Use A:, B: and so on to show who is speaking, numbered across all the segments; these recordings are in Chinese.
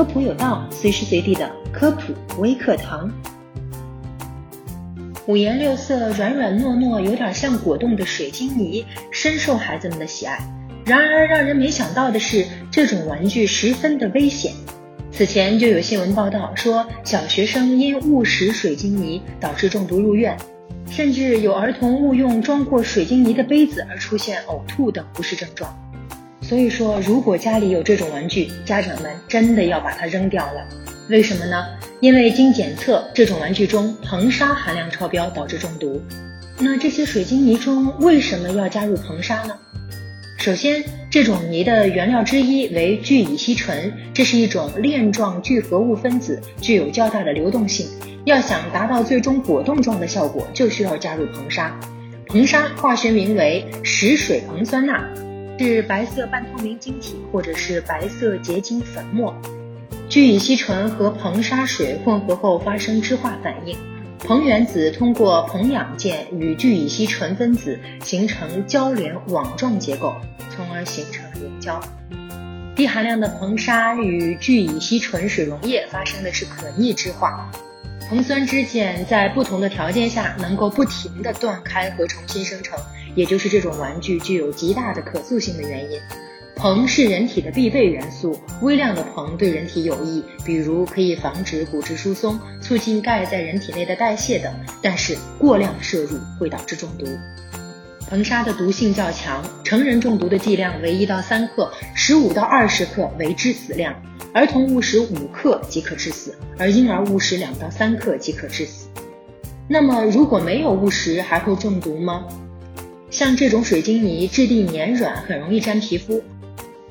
A: 科普有道，随时随地的科普微课堂。五颜六色、软软糯糯、有点像果冻的水晶泥，深受孩子们的喜爱。然而，让人没想到的是，这种玩具十分的危险。此前就有新闻报道说，小学生因误食水晶泥导致中毒入院，甚至有儿童误用装过水晶泥的杯子而出现呕吐等不适症状。所以说，如果家里有这种玩具，家长们真的要把它扔掉了。为什么呢？因为经检测，这种玩具中硼砂含量超标，导致中毒。那这些水晶泥中为什么要加入硼砂呢？首先，这种泥的原料之一为聚乙烯醇，这是一种链状聚合物分子，具有较大的流动性。要想达到最终果冻状的效果，就需要加入硼砂。硼砂化学名为石水硼酸钠，是白色半透明晶体或者是白色结晶粉末。聚乙烯醇和硼砂水混合后发生酯化反应。硼原子通过硼氧键与聚乙烯醇分子形成交联网状结构，从而形成凝胶。低含量的硼砂与聚乙烯醇水溶液发生的是可逆质化。硼酸支键在不同的条件下能够不停地断开和重新生成，也就是这种玩具具有极大的可塑性的原因。硼是人体的必备元素，微量的硼对人体有益，比如可以防止骨质疏松，促进钙在人体内的代谢等。但是过量摄入会导致中毒。硼砂的毒性较强，成人中毒的剂量为一到三克，十五到二十克为致死量，儿童误食五克即可致死，而婴儿误食两到三克即可致死。那么如果没有误食，还会中毒吗？像这种水晶泥质地黏软，很容易粘皮肤。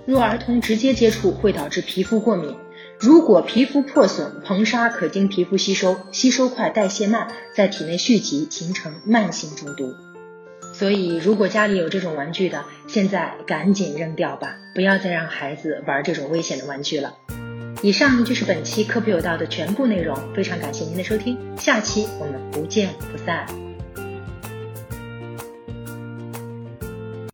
A: 若儿童直接接触，会导致皮肤过敏。如果皮肤破损，硼砂可经皮肤吸收，吸收快，代谢慢，在体内蓄积，形成慢性中毒。所以，如果家里有这种玩具的，现在赶紧扔掉吧，不要再让孩子玩这种危险的玩具了。以上就是本期科普有道的全部内容，非常感谢您的收听，下期我们不见不散。